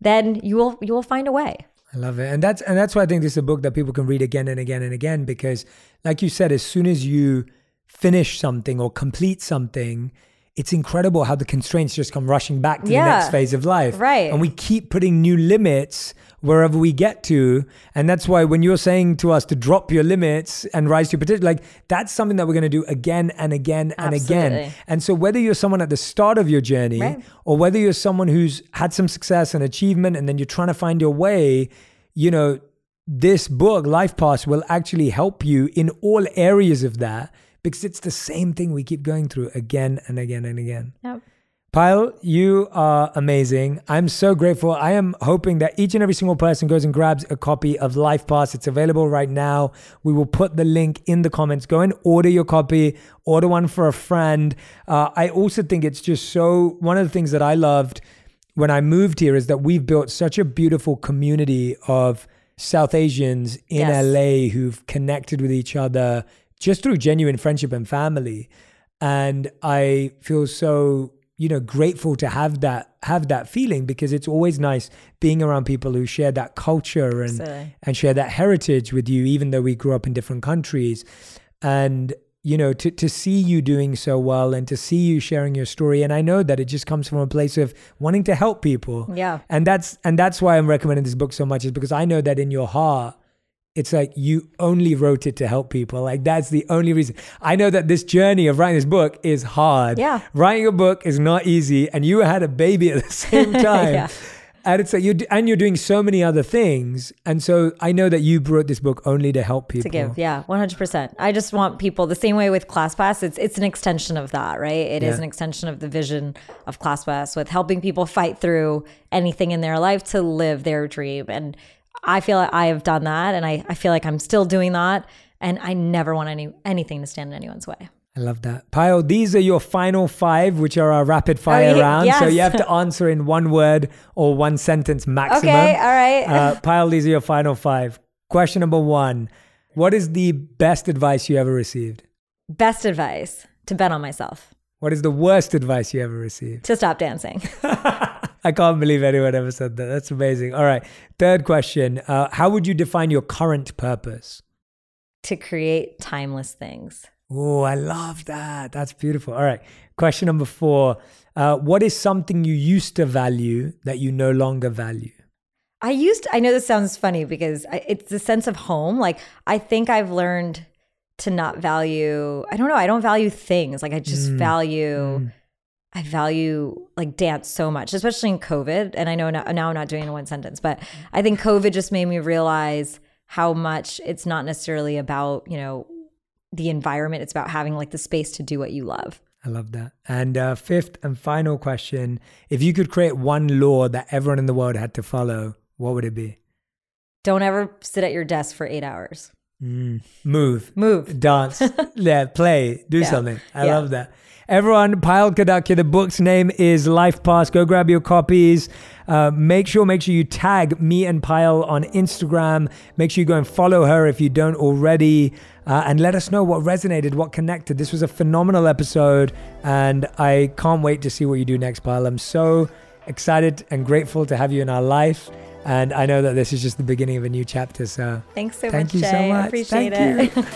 then you will, you will find a way. I love it. And that's and that's why I think this is a book that people can read again and again and again because like you said as soon as you finish something or complete something it's incredible how the constraints just come rushing back to Yeah. the next phase of life. Right. And we keep putting new limits wherever we get to. And that's why when you're saying to us to drop your limits and rise to your potential, like that's something that we're going to do again and again and again. And so whether you're someone at the start of your journey Right. or whether you're someone who's had some success and achievement and then you're trying to find your way, you know, this book, Life Pass, will actually help you in all areas of that because it's the same thing we keep going through again and again and again. Yep. Payal, you are amazing. I'm so grateful. I am hoping that each and every single person goes and grabs a copy of Life Pass. It's available right now. We will put the link in the comments. Go and order your copy, order one for a friend. Uh, I also think it's just so, one of the things that I loved when I moved here is that we've built such a beautiful community of South Asians in Yes. LA who've connected with each other just through genuine friendship and family. And I feel so, you know, grateful to have that have that feeling because it's always nice being around people who share that culture and Absolutely. and share that heritage with you, even though we grew up in different countries. And you know, to, to see you doing so well and to see you sharing your story. And I know that it just comes from a place of wanting to help people. Yeah. And that's and that's why I'm recommending this book so much, is because I know that in your heart, it's like you only wrote it to help people. Like that's the only reason. I know that this journey of writing this book is hard. Yeah. Writing a book is not easy, and you had a baby at the same time. Yeah. And it's like you and you're doing so many other things, and so I know that you wrote this book only to help people. to give. Yeah, one hundred percent. I just want people the same way with ClassPass. It's it's an extension of that, right? It is Yeah. an extension of the vision of ClassPass with helping people fight through anything in their life to live their dream. And I feel like I have done that, and I I feel like I'm still doing that. And I never want any anything to stand in anyone's way. I love that. Payal, these are your final five, which are our rapid fire yeah, round. So you have to answer in one word or one sentence maximum. Okay, all right. Uh, Payal, these are your final five. Question number one What is the best advice you ever received? Best advice to bet on myself What is the worst advice you ever received? to stop dancing. I can't believe anyone ever said that. That's amazing. All right. Third question uh, How would you define your current purpose? to create timeless things. Oh, I love that. That's beautiful. All right. Question number four uh, What is something you used to value that you no longer value? I used, I know this sounds funny because I, it's the sense of home. Like, I think I've learned to not value, I don't know, I don't value things. Like, I just value, I value like dance so much, especially in COVID. And I know now, now I'm not doing it in one sentence, but I think COVID just made me realize how much it's not necessarily about, you know, the environment. It's about having like the space to do what you love. I love that. And uh, fifth and final question If you could create one law that everyone in the world had to follow, what would it be? Don't ever sit at your desk for eight hours. Mm. Move, Move. dance, yeah, play, do Yeah. something. I Yeah. love that. Everyone, Payal Kadakia, the book's name is Life Pass. Go grab your copies. Uh, make sure, make sure you tag me and Payal on Instagram. Make sure you go and follow her if you don't already. Uh, and let us know what resonated, what connected. This was a phenomenal episode, and I can't wait to see what you do next, Payal. I'm so excited and grateful to have you in our life. And I know that this is just the beginning of a new chapter. So Thanks so much. Thank much, you so Jay. I much. appreciate Thank it.